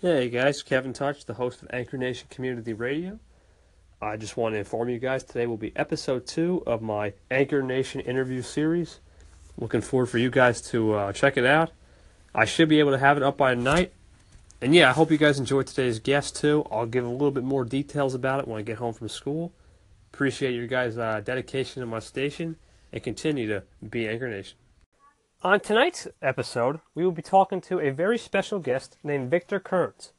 Hey guys, Kevin Touch, the host of Anchor Nation Community Radio. I just want to inform you guys today will be episode two of my Anchor Nation interview series. Looking forward for you guys to uh, check it out. I should be able to have it up by tonight. And yeah, I hope you guys enjoyed today's guest too. I'll give a little bit more details about it when I get home from school. Appreciate your guys' uh, dedication to my station and continue to be Anchor Nation. On tonight's episode, we will be talking to a very special guest named Victor Kernes.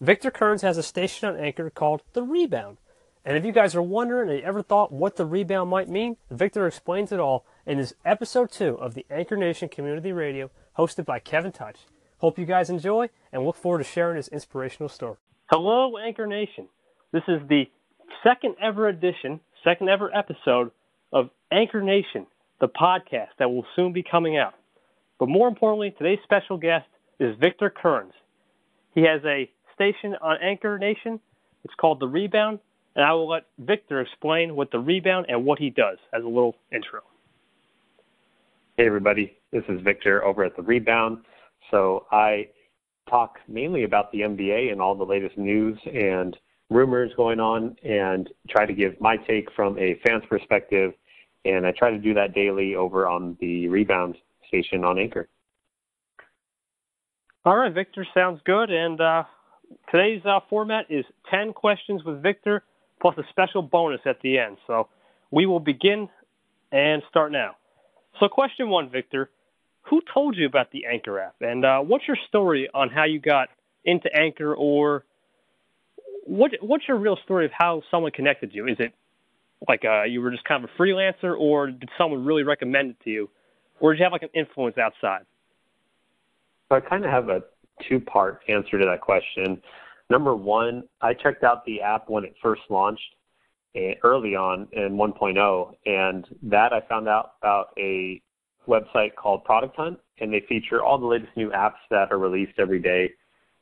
Victor Kernes has a station on Anchor called The Rebound. And if you guys are wondering and you ever thought what the rebound might mean, Victor explains it all in this episode two of the Anchor Nation Community Radio, hosted by Kevin Touch. Hope you guys enjoy and look forward to sharing this inspirational story. Hello, Anchor Nation. This is the second ever edition, second ever episode of Anchor Nation, the podcast that will soon be coming out. But more importantly, today's special guest is Victor Kernes. He has a station on Anchor Nation. It's called The Rebound, and I will let Victor explain what The Rebound and what he does as a little intro. Hey, everybody. This is Victor over at The Rebound. So I talk mainly about the NBA and all the latest news and rumors going on and try to give my take from a fan's perspective. And I try to do that daily over on the Rebound station on Anchor. All right, Victor, sounds good. And uh, today's uh, format is 10 questions with Victor plus a special bonus at the end. So we will begin and start now. So, question one, Victor Who told you about the Anchor app? And uh, what's your story on how you got into Anchor or what, what's your real story of how someone connected you? Is it like uh, you were just kind of a freelancer, or did someone really recommend it to you? Or did you have like an influence outside? So I kind of have a two-part answer to that question. Number one, I checked out the app when it first launched eh, early on in 1.0, and that I found out about a website called Product Hunt, and they feature all the latest new apps that are released every day.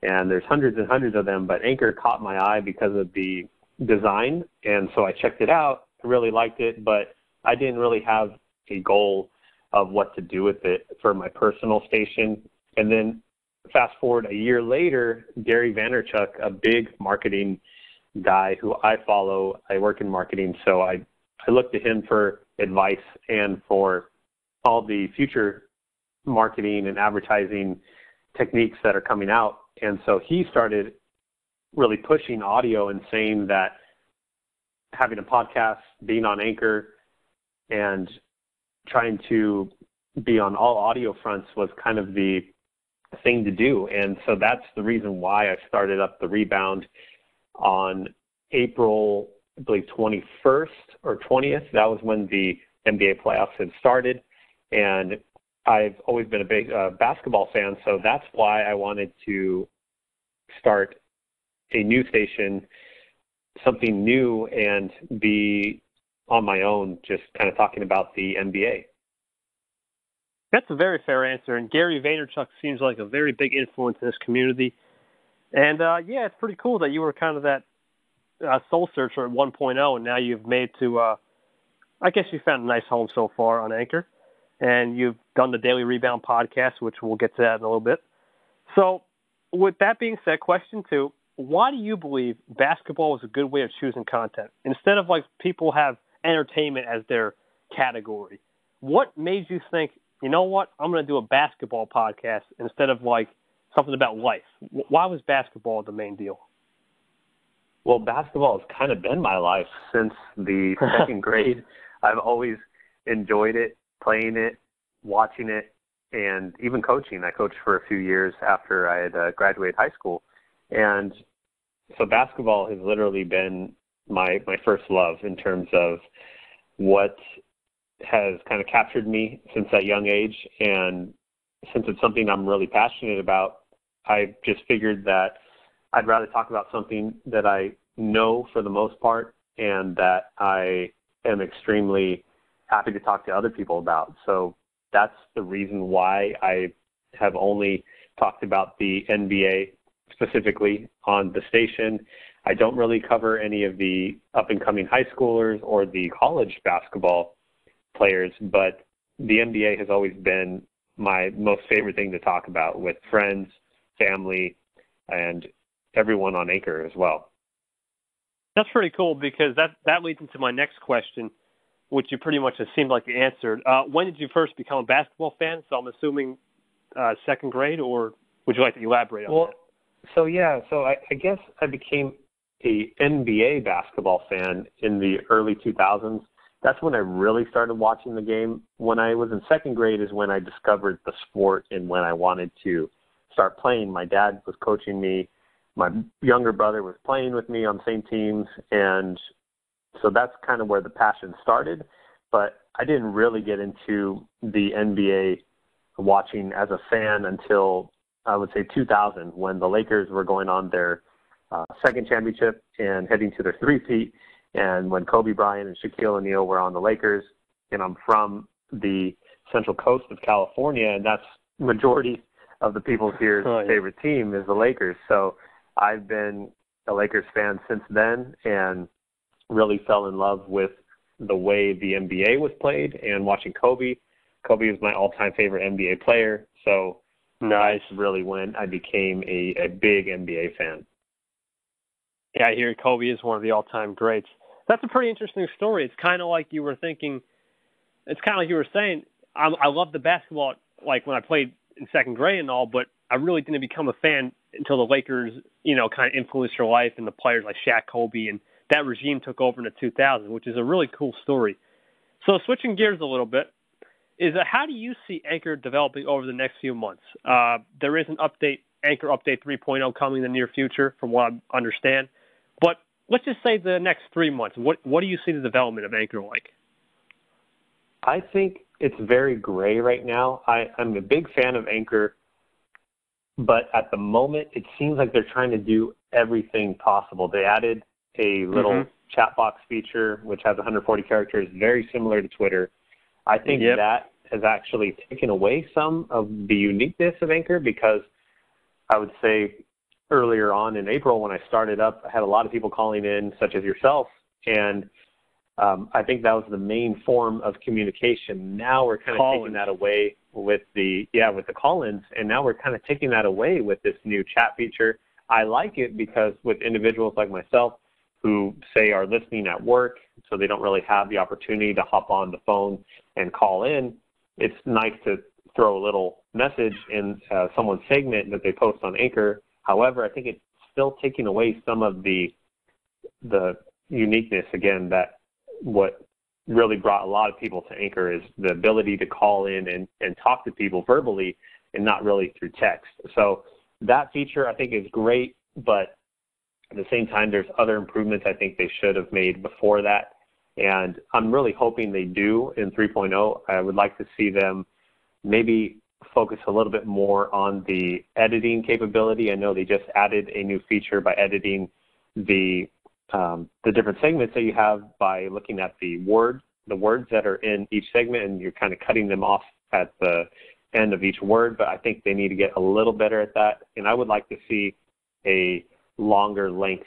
And there's hundreds and hundreds of them, but Anchor caught my eye because of the design, and so I checked it out. I really liked it, but I didn't really have a goal of what to do with it for my personal station. And then fast forward a year later, Gary Vaynerchuk, a big marketing guy who I follow, I work in marketing, so I I look to him for advice and for all the future marketing and advertising techniques that are coming out. And so he started really pushing audio and saying that having a podcast, being on Anchor, and trying to be on all audio fronts was kind of the thing to do. And so that's the reason why I started up the rebound on April, I believe 21st or 20th. That was when the NBA playoffs had started. And I've always been a big uh, basketball fan, so that's why I wanted to start a new station, something new, and be on my own, just kind of talking about the NBA. That's a very fair answer, and Gary Vaynerchuk seems like a very big influence in this community. And uh, yeah, it's pretty cool that you were kind of that uh, soul searcher at 1.0, and now you've made to. Uh, I guess you found a nice home so far on Anchor, and you've done the Daily Rebound podcast, which we'll get to that in a little bit. So, with that being said, question two: Why do you believe basketball is a good way of choosing content instead of like people have entertainment as their category. What made you think, you know what, I'm going to do a basketball podcast instead of like something about life? Why was basketball the main deal? Well, basketball has kind of been my life since the second grade. I've always enjoyed it, playing it, watching it, and even coaching. I coached for a few years after I had uh, graduated high school, and so basketball has literally been my my first love in terms of what has kind of captured me since that young age. And since it's something I'm really passionate about I just figured that I'd rather talk about something that I know for the most part and that I am extremely happy to talk to other people about. So that's the reason why I have only talked about the NBA specifically on the station I don't really cover any of the up and coming high schoolers or the college basketball players, but the NBA has always been my most favorite thing to talk about with friends, family, and everyone on Anchor as well. That's pretty cool because that that leads into my next question, which you pretty much have seemed like you answered. Uh, when did you first become a basketball fan? So I'm assuming uh, second grade, or would you like to elaborate on that? well, that? so yeah, so I, I guess I became a NBA basketball fan in the early 2000s. That's when I really started watching the game. When I was in second grade is when I discovered the sport and when I wanted to start playing. My dad was coaching me. My younger brother was playing with me on the same teams, and so that's kind of where the passion started. But I didn't really get into the NBA watching as a fan until I would say 2000 when the Lakers were going on their uh, second championship and heading to their three-peat, and when Kobe Bryant and Shaquille O'Neal were on the Lakers. And I'm from the Central Coast of California, and that's majority of the people here's oh, yeah. favorite team is the Lakers. So I've been a Lakers fan since then, and really fell in love with the way the NBA was played and watching Kobe. Kobe was my all-time favorite NBA player, so nice. Really, when I became a, a big NBA fan. Yeah, I hear Kobe is one of the all-time greats. That's a pretty interesting story. It's kind of like you were thinking. It's kind of like you were saying. I, I love the basketball, like when I played in second grade and all, but I really didn't become a fan until the Lakers, you know, kind of influenced your life and the players like Shaq, Kobe, and that regime took over in the 2000s, which is a really cool story. So switching gears a little bit, is how do you see Anchor developing over the next few months? Uh, there is an update, Anchor Update 3.0, coming in the near future, from what I understand. Let's just say the next three months. What what do you see the development of Anchor like? I think it's very gray right now. I, I'm a big fan of Anchor, but at the moment, it seems like they're trying to do everything possible. They added a little mm-hmm. chat box feature, which has 140 characters, very similar to Twitter. I think yep. that has actually taken away some of the uniqueness of Anchor because I would say earlier on in April when I started up, I had a lot of people calling in, such as yourself, and um, I think that was the main form of communication. Now we're kind of call taking that away with the yeah with the call-ins, and now we're kind of taking that away with this new chat feature. I like it because with individuals like myself who say are listening at work, so they don't really have the opportunity to hop on the phone and call in. It's nice to throw a little message in uh, someone's segment that they post on Anchor. However, I think it's still taking away some of the the uniqueness again that what really brought a lot of people to Anchor is the ability to call in and, and talk to people verbally and not really through text. So that feature I think is great, but at the same time, there's other improvements I think they should have made before that. And I'm really hoping they do in 3.0. I would like to see them maybe focus a little bit more on the editing capability. I know they just added a new feature by editing the um, the different segments that you have by looking at the word, the words that are in each segment, and you're kind of cutting them off at the end of each word. But I think they need to get a little better at that. And I would like to see a longer length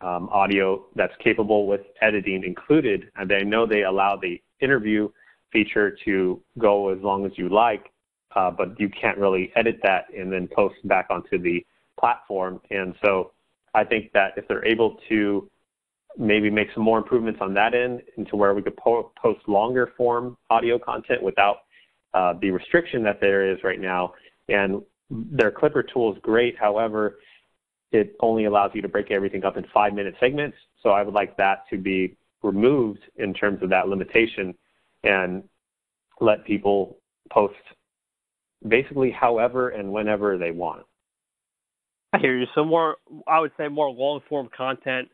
um, audio that's capable with editing included. And I know they allow the interview feature to go as long as you like, uh, but you can't really edit that and then post back onto the platform. And so I think that if they're able to maybe make some more improvements on that end into where we could po- post longer form audio content without uh, the restriction that there is right now. And their Clipper tool is great. However, it only allows you to break everything up in five minute segments. So I would like that to be removed in terms of that limitation and let people post basically however and whenever they want. I hear you. So more, I would say more long form content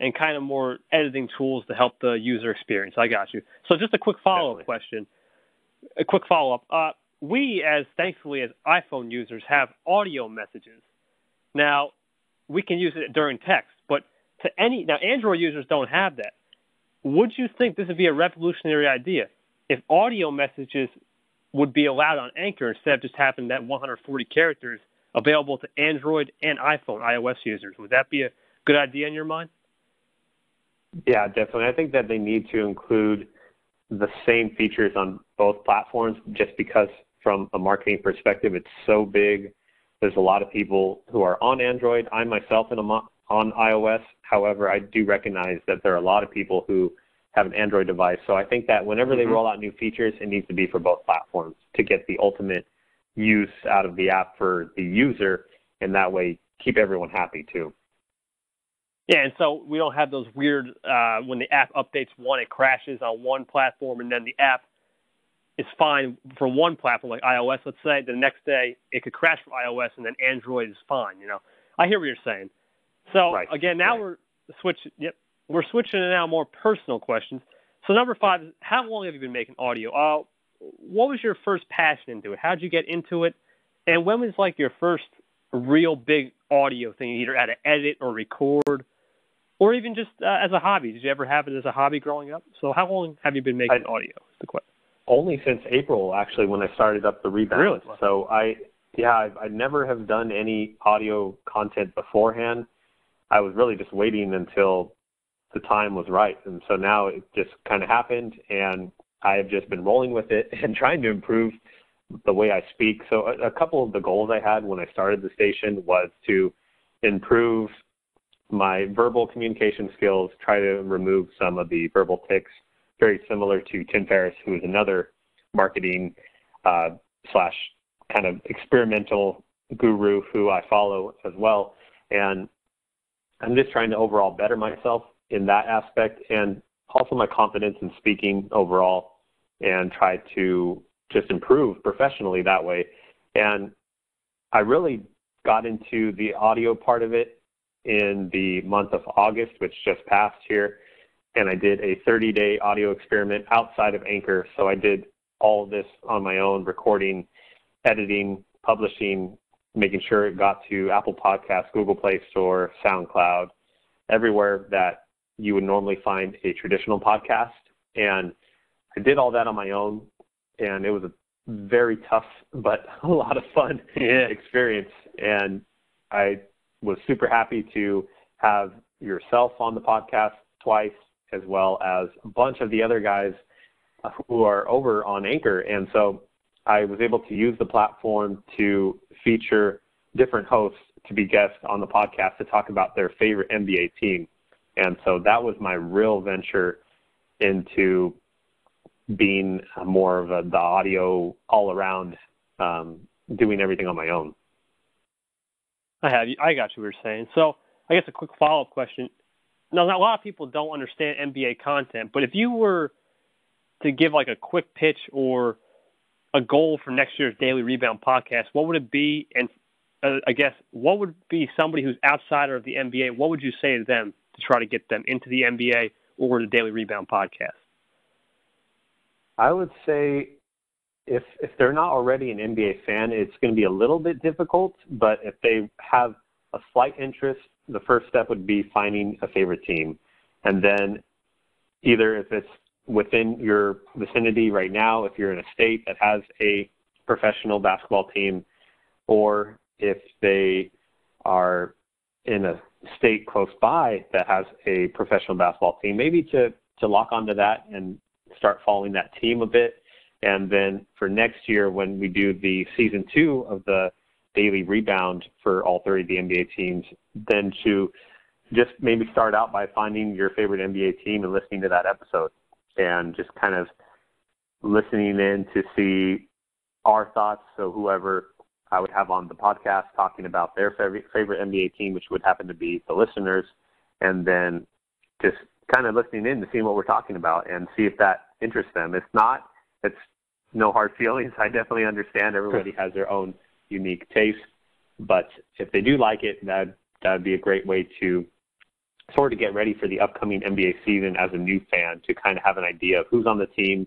and kind of more editing tools to help the user experience. I got you. So just a quick follow up question. A quick follow up. Uh, we, as thankfully as iPhone users, have audio messages. Now, we can use it during text, but to any now Android users don't have that. Would you think this would be a revolutionary idea if audio messages would be allowed on Anchor instead of just having that 140 characters available to Android and iPhone iOS users? Would that be a good idea in your mind? Yeah, definitely. I think that they need to include the same features on both platforms just because from a marketing perspective it's so big there's a lot of people who are on Android. I myself am on iOS. However, I do recognize that there are a lot of people who have an Android device. So I think that whenever mm-hmm. they roll out new features, it needs to be for both platforms to get the ultimate use out of the app for the user, and that way keep everyone happy too. Yeah, and so we don't have those weird uh, when the app updates one, it crashes on one platform, and then the app is fine for one platform like iOS. Let's say the next day it could crash for iOS, and then Android is fine. You know, I hear what you're saying. So right. again, now right. we're switching. Yep, we're switching to now more personal questions. So number five is how long have you been making audio? Uh, what was your first passion into it? How did you get into it? And when was like your first real big audio thing either had to edit or record? or even just uh, as a hobby. Did you ever have it as a hobby growing up? So how long have you been making I, audio? Is the question. Only since April, actually, when I started up the rebound. Really? So I, yeah, I, I never have done any audio content beforehand. I was really just waiting until the time was right, and so now it just kind of happened, and I have just been rolling with it and trying to improve the way I speak. So a, a couple of the goals I had when I started the station was to improve my verbal communication skills, try to remove some of the verbal tics, very similar to Tim Ferriss, who is another marketing uh, slash kind of experimental guru who I follow as well. And I'm just trying to overall better myself in that aspect and also my confidence in speaking overall and try to just improve professionally that way. And I really got into the audio part of it in the month of August, which just passed here, and I did a 30 day audio experiment outside of Anchor. So I did all this on my own, recording, editing, publishing, making sure it got to Apple Podcasts, Google Play Store, SoundCloud, everywhere that you would normally find a traditional podcast. And I did all that on my own, and it was a very tough but a lot of fun yeah. experience. And I was super happy to have yourself on the podcast twice, as well as a bunch of the other guys who are over on Anchor. And so I was able to use the platform to feature different hosts to be guests on the podcast to talk about their favorite NBA team. And so that was my real venture into being more of a, the audio all around, um, doing everything on my own. I have. I got you. You're saying. So I guess a quick follow up question. Now, a lot of people don't understand NBA content, but if you were to give like a quick pitch or a goal for next year's Daily Rebound podcast, what would it be? And uh, I guess what would be somebody who's outsider of the NBA? What would you say to them to try to get them into the NBA or the Daily Rebound podcast? I would say if if they're not already an NBA fan, it's going to be a little bit difficult. But if they have a slight interest, the first step would be finding a favorite team, and then either if it's within your vicinity right now, if you're in a state that has a professional basketball team, or if they are in a state close by that has a professional basketball team, maybe to to lock onto that and start following that team a bit and then for next year, when we do the season two of the daily rebound for all 30 of the NBA teams, then to just maybe start out by finding your favorite NBA team and listening to that episode and just kind of listening in to see our thoughts. So whoever I would have on the podcast talking about their favorite, NBA team, which would happen to be the listeners, and then just kind of listening in to see what we're talking about and see if that interests them. If not, it's no hard feelings. I definitely understand everybody has their own unique taste, but if they do like it, that that would be a great way to sort of get ready for the upcoming NBA season as a new fan to kind of have an idea of who's on the team,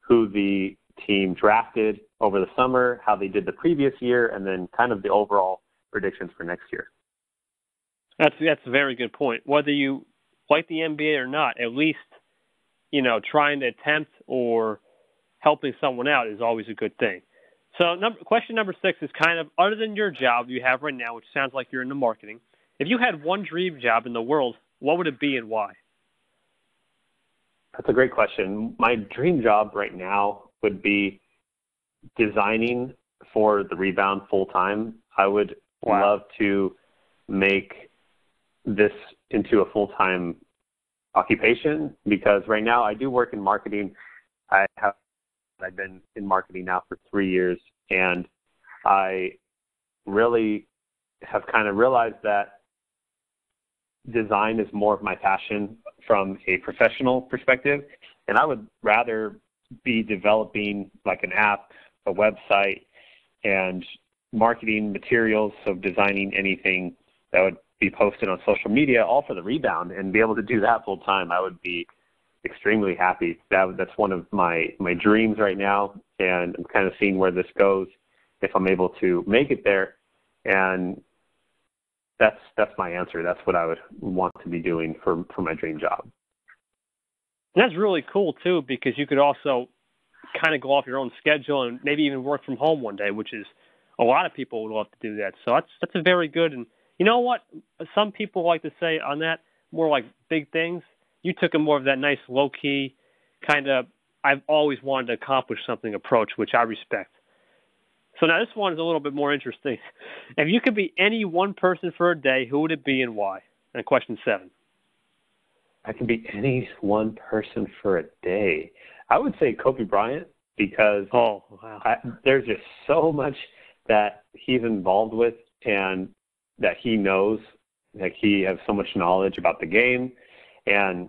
who the team drafted over the summer, how they did the previous year, and then kind of the overall predictions for next year. That's that's a very good point. Whether you like the NBA or not, at least you know trying to attempt or helping someone out is always a good thing. So, number, question number six is kind of other than your job you have right now, which sounds like you're into marketing. If you had one dream job in the world, what would it be and why? That's a great question. My dream job right now would be designing for the rebound full time. I would Wow. love to make this into a full time occupation because right now I do work in marketing. I have I've been in marketing now for three years and I really have kind of realized that design is more of my passion from a professional perspective and I would rather be developing like an app, a website and marketing materials, so designing anything that would be posted on social media, all for the rebound, and be able to do that full time, I would be extremely happy. That that's one of my my dreams right now, and I'm kind of seeing where this goes if I'm able to make it there, and that's that's my answer. That's what I would want to be doing for for my dream job. And that's really cool too, because you could also kind of go off your own schedule and maybe even work from home one day, which is a lot of people would love to do that. So that's that's a very good and you know what? Some people like to say on that more like big things. You took a more of that nice low key kind of I've always wanted to accomplish something approach, which I respect. So now this one is a little bit more interesting. If you could be any one person for a day, who would it be and why? And question seven. I can be any one person for a day. I would say Kobe Bryant because Oh wow. I, there's just so much that he's involved with and that he knows. Like he has so much knowledge about the game, and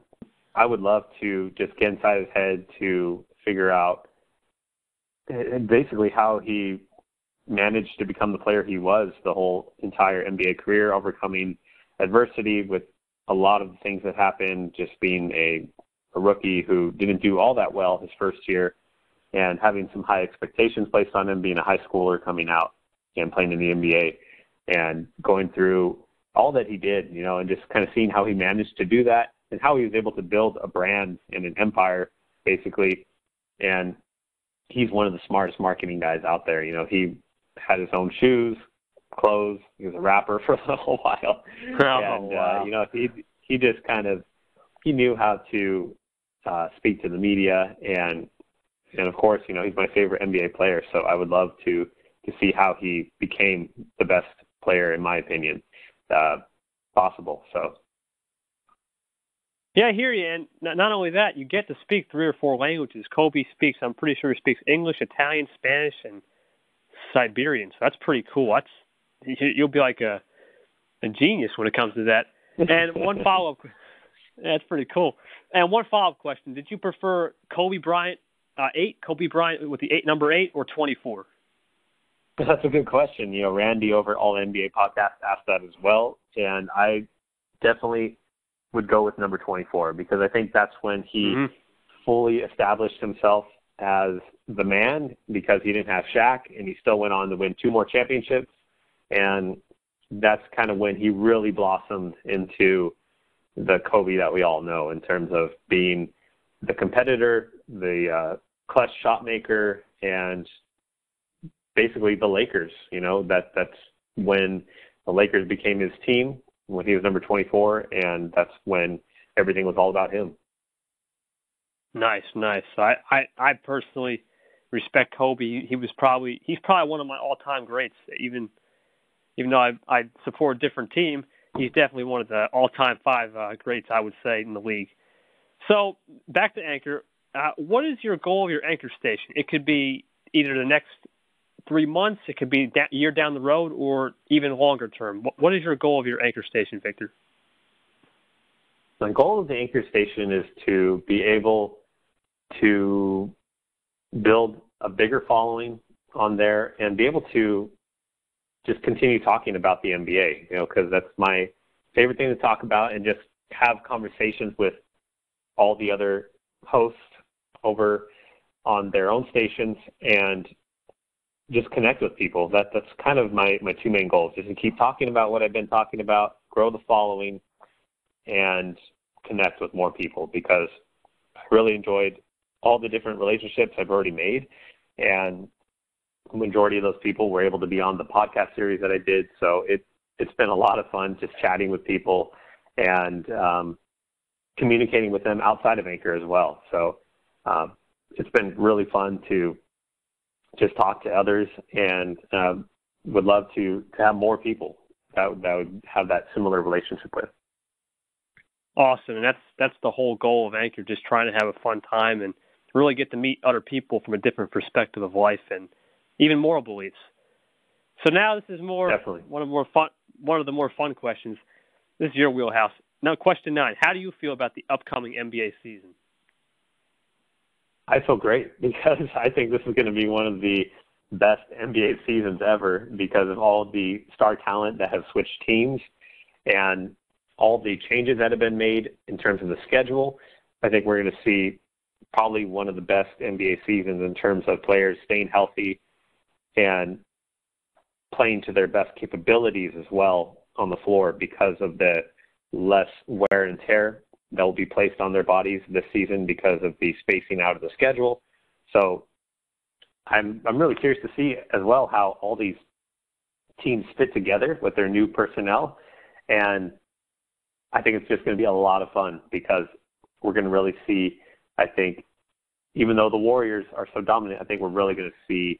I would love to just get inside his head to figure out uh, basically how he managed to become the player he was the whole entire NBA career, overcoming adversity with a lot of the things that happened, just being a, a rookie who didn't do all that well his first year, and having some high expectations placed on him, being a high schooler coming out and playing in the NBA, and going through all that he did, you know, and just kind of seeing how he managed to do that and how he was able to build a brand and an empire, basically. And he's one of the smartest marketing guys out there. You know, he had his own shoes, clothes. He was a rapper for a little while, Oh, and wow. uh, you know, he he just kind of he knew how to uh, speak to the media, and and of course, you know, he's my favorite NBA player. So I would love to to see how he became the best player, in my opinion, uh, possible. So Yeah, I hear you. And not, only that, you get to speak three or four languages. Kobe speaks, I'm pretty sure he speaks English, Italian, Spanish, and Siberian. So that's pretty cool. That's you'll be like a a genius when it comes to that. And one follow up, that's pretty cool. And one follow up question: Did you prefer Kobe Bryant uh, eight, Kobe Bryant with the eight number eight, or twenty four? That's a good question. You know, Randy over All NBA Podcast asked that as well, and I definitely would go with number 24 because I think that's when he Mm-hmm. fully established himself as the man because he didn't have Shaq and he still went on to win two more championships, and that's kind of when he really blossomed into the Kobe that we all know in terms of being the competitor, the uh, clutch shot maker, and basically the Lakers. You know that that's when the Lakers became his team when he was number 24, and that's when everything was all about him. Nice, nice. I, I, I personally respect Kobe. He, was probably he's probably one of my all time greats. Even even though I I support a different team, he's definitely one of the all time five uh, greats I would say in the league. So back to Anchor. Uh, what is your goal of your Anchor station? It could be either the next three months, it could be a year down the road, or even longer term. What, what is your goal of your Anchor station, Victor? My goal of the anchor station is to be able to build a bigger following on there and be able to just continue talking about the NBA, you know, because that's my favorite thing to talk about and just have conversations with all the other hosts over on their own stations and just connect with people. That that's kind of my my two main goals: is to keep talking about what I've been talking about, grow the following, and connect with more people because I really enjoyed all the different relationships I've already made, and majority of those people were able to be on the podcast series that I did. So it it's been a lot of fun just chatting with people and um, communicating with them outside of Anchor as well. So um, it's been really fun to just talk to others and um, would love to to have more people that that would have that similar relationship with. Awesome, and that's that's the whole goal of Anchor, just trying to have a fun time and really get to meet other people from a different perspective of life and even moral beliefs. So now this is more Definitely. one of more fun one of the more fun questions. This is your wheelhouse. Now, question nine: How do you feel about the upcoming NBA season? I feel great because I think this is going to be one of the best NBA seasons ever because of all the star talent that have switched teams and all the changes that have been made in terms of the schedule. I think we're going to see probably one of the best NBA seasons in terms of players staying healthy and playing to their best capabilities as well on the floor because of the less wear and tear that will be placed on their bodies this season because of the spacing out of the schedule. So I'm I'm really curious to see as well how all these teams fit together with their new personnel and I think it's just going to be a lot of fun because we're going to really see I think even though the Warriors are so dominant, I think we're really going to see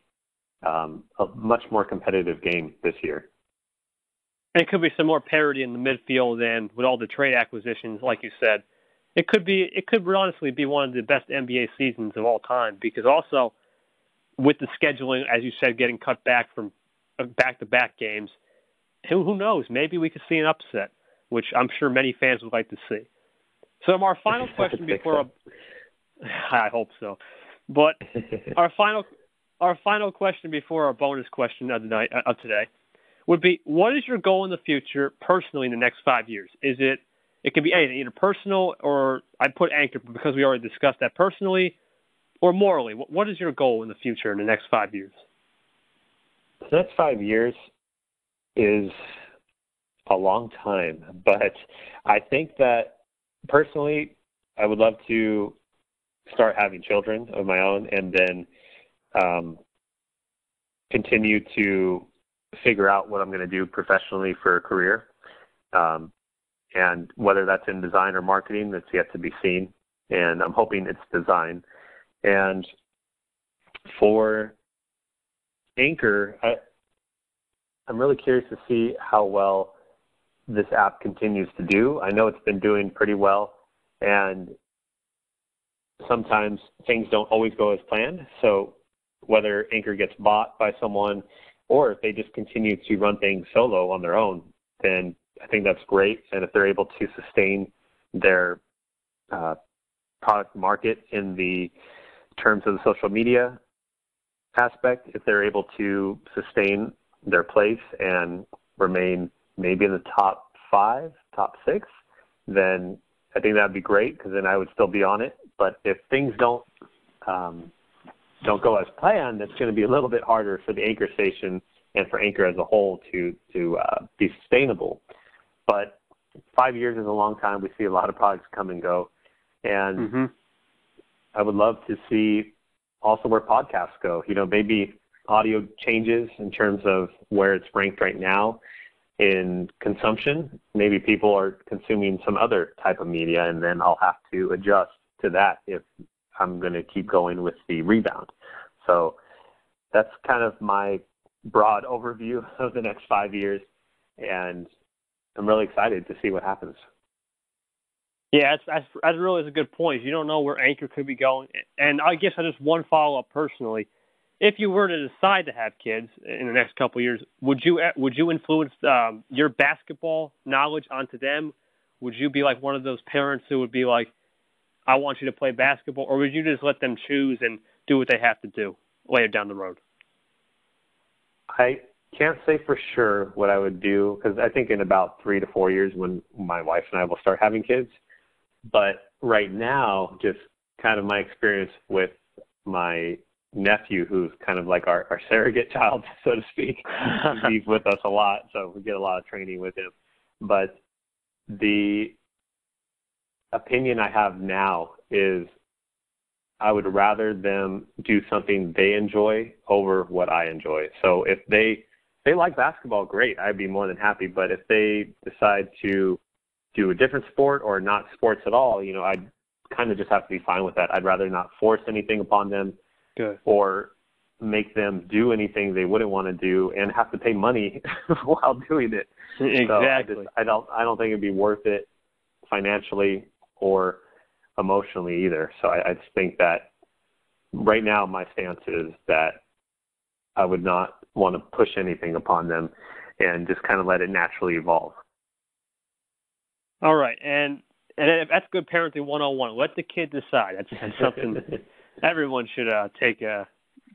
um, a much more competitive game this year. And it could be some more parity in the midfield and with all the trade acquisitions, like you said. It could be it could honestly be one of the best NBA seasons of all time because also with the scheduling, as you said, getting cut back from back to back games, who, who knows? Maybe we could see an upset, which I'm sure many fans would like to see. So our final question before so. I hope so. But our final our final question before our bonus question of the night uh, of today would be: What is your goal in the future, personally, in the next five years? Is it it can be anything, either personal or I put anchor because we already discussed that personally, or morally. What, what is your goal in the future in the next five years? The next five years is a long time, but I think that personally, I would love to start having children of my own and then um, continue to figure out what I'm going to do professionally for a career. Um, and whether that's in design or marketing, that's yet to be seen. And I'm hoping it's design. And for Anchor, I, I'm really curious to see how well this app continues to do. I know it's been doing pretty well, and sometimes things don't always go as planned. So whether Anchor gets bought by someone or if they just continue to run things solo on their own, then I think that's great. And if they're able to sustain their uh, product market in the terms of the social media aspect, if they're able to sustain their place and remain maybe in the top five, top six, then I think that'd be great because then I would still be on it. But if things don't um, don't go as planned, it's going to be a little bit harder for the anchor station and for anchor as a whole to to uh, be sustainable. But five years is a long time. We see a lot of products come and go, and mm-hmm. I would love to see also where podcasts go. You know, maybe audio changes in terms of where it's ranked right now in consumption. Maybe people are consuming some other type of media, and then I'll have to adjust to that if I'm going to keep going with the rebound. So that's kind of my broad overview of the next five years, and I'm really excited to see what happens. Yeah, that's, that's, that's really is a good point. You don't know where Anchor could be going, and I guess I just one follow up personally. If you were to decide to have kids in the next couple of years, would you would you influence um, your basketball knowledge onto them? Would you be like one of those parents who would be like, I want you to play basketball, or would you just let them choose and do what they have to do later down the road? I can't say for sure what I would do because I think in about three to four years when my wife and I will start having kids. But right now, just kind of my experience with my nephew, who's kind of like our, our surrogate child, so to speak. He's with us a lot, so we get a lot of training with him. But the opinion I have now is I would rather them do something they enjoy over what I enjoy. So if they they like basketball, great. I'd be more than happy. But if they decide to do a different sport or not sports at all, you know, I'd kind of just have to be fine with that. I'd rather not force anything upon them Good. or make them do anything they wouldn't want to do and have to pay money while doing it. Exactly. So I, just, I don't I don't think it'd be worth it financially or emotionally either. So I, I just think that right now my stance is that I would not want to push anything upon them and just kind of let it naturally evolve. All right, and and that's good parenting 101. Let the kid decide. That's, that's something everyone should uh, take uh,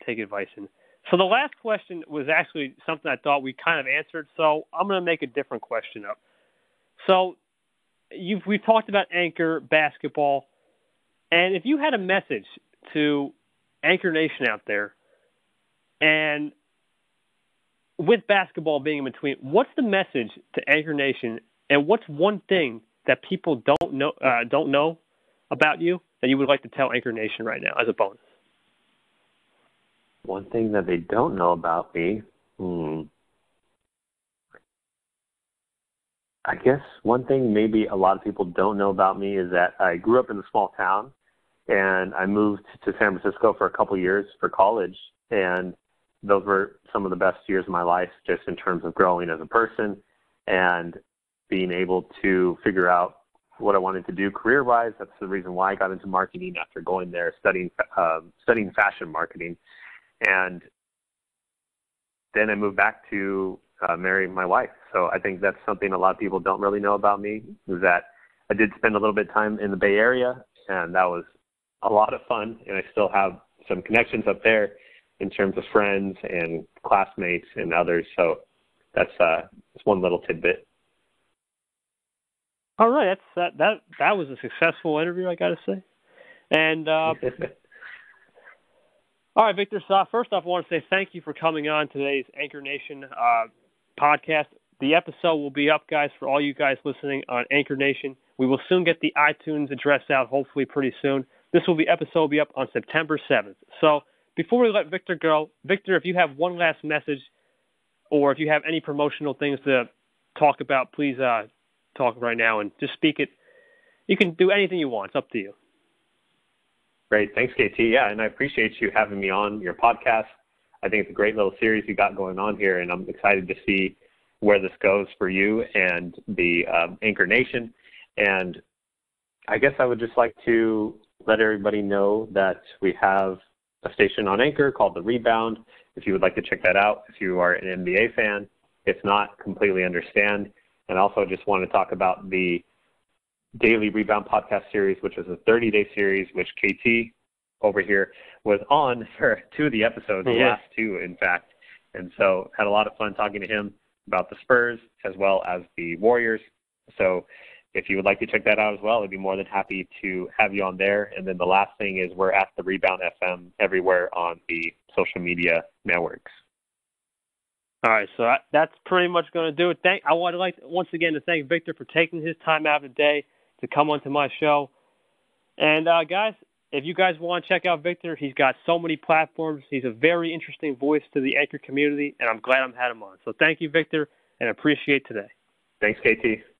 take advice in. So the last question was actually something I thought we kind of answered. So I'm going to make a different question up. So you've we've talked about anchor basketball, and if you had a message to Anchor Nation out there, and with basketball being in between, what's the message to Anchor Nation, and what's one thing that people don't know uh, don't know about you that you would like to tell Anchor Nation right now as a bonus? One thing that they don't know about me, hmm. I guess one thing maybe a lot of people don't know about me is that I grew up in a small town and I moved to San Francisco for a couple of years for college and those were some of the best years of my life just in terms of growing as a person and being able to figure out what I wanted to do career wise. That's the reason why I got into marketing after going there studying uh, studying fashion marketing, and then I moved back to uh, marry my wife. So I think that's something a lot of people don't really know about me is that I did spend a little bit of time in the Bay Area, and that was a lot of fun. And I still have some connections up there in terms of friends and classmates and others. So that's uh, that's one little tidbit. All right, that's that that that was a successful interview, I got to say. And uh, all right, Victor. So first off, I want to say thank you for coming on today's Anchor Nation uh, podcast. The episode will be up, guys, for all you guys listening on Anchor Nation. We will soon get the iTunes address out, hopefully pretty soon. This will be episode will be up on September 7th. So before we let Victor go, Victor, if you have one last message, or if you have any promotional things to talk about, please uh, talk right now and just speak it. You can do anything you want. It's up to you. Great. Thanks, KT. Yeah, and I appreciate you having me on your podcast. I think it's a great little series you got going on here, and I'm excited to see where this goes for you and the um, Anchor Nation. And I guess I would just like to let everybody know that we have a station on Anchor called The Rebound. If you would like to check that out, if you are an NBA fan, if not, completely understand. And also just want to talk about the Daily Rebound podcast series, which is a 30 day series, which KT over here was on for two of the episodes, the last two, in fact. And so had a lot of fun talking to him about the Spurs as well as the Warriors. So if you would like to check that out as well, I'd be more than happy to have you on there. And then the last thing is we're at the Rebound FM everywhere on the social media networks. All right, so that's pretty much going to do it. Thank. I would like once again to thank Victor for taking his time out of the day to come onto my show. And uh, guys, if you guys want to check out Victor, he's got so many platforms. He's a very interesting voice to the anchor community, and I'm glad I'm had him on. So thank you, Victor, and appreciate today. Thanks, KT.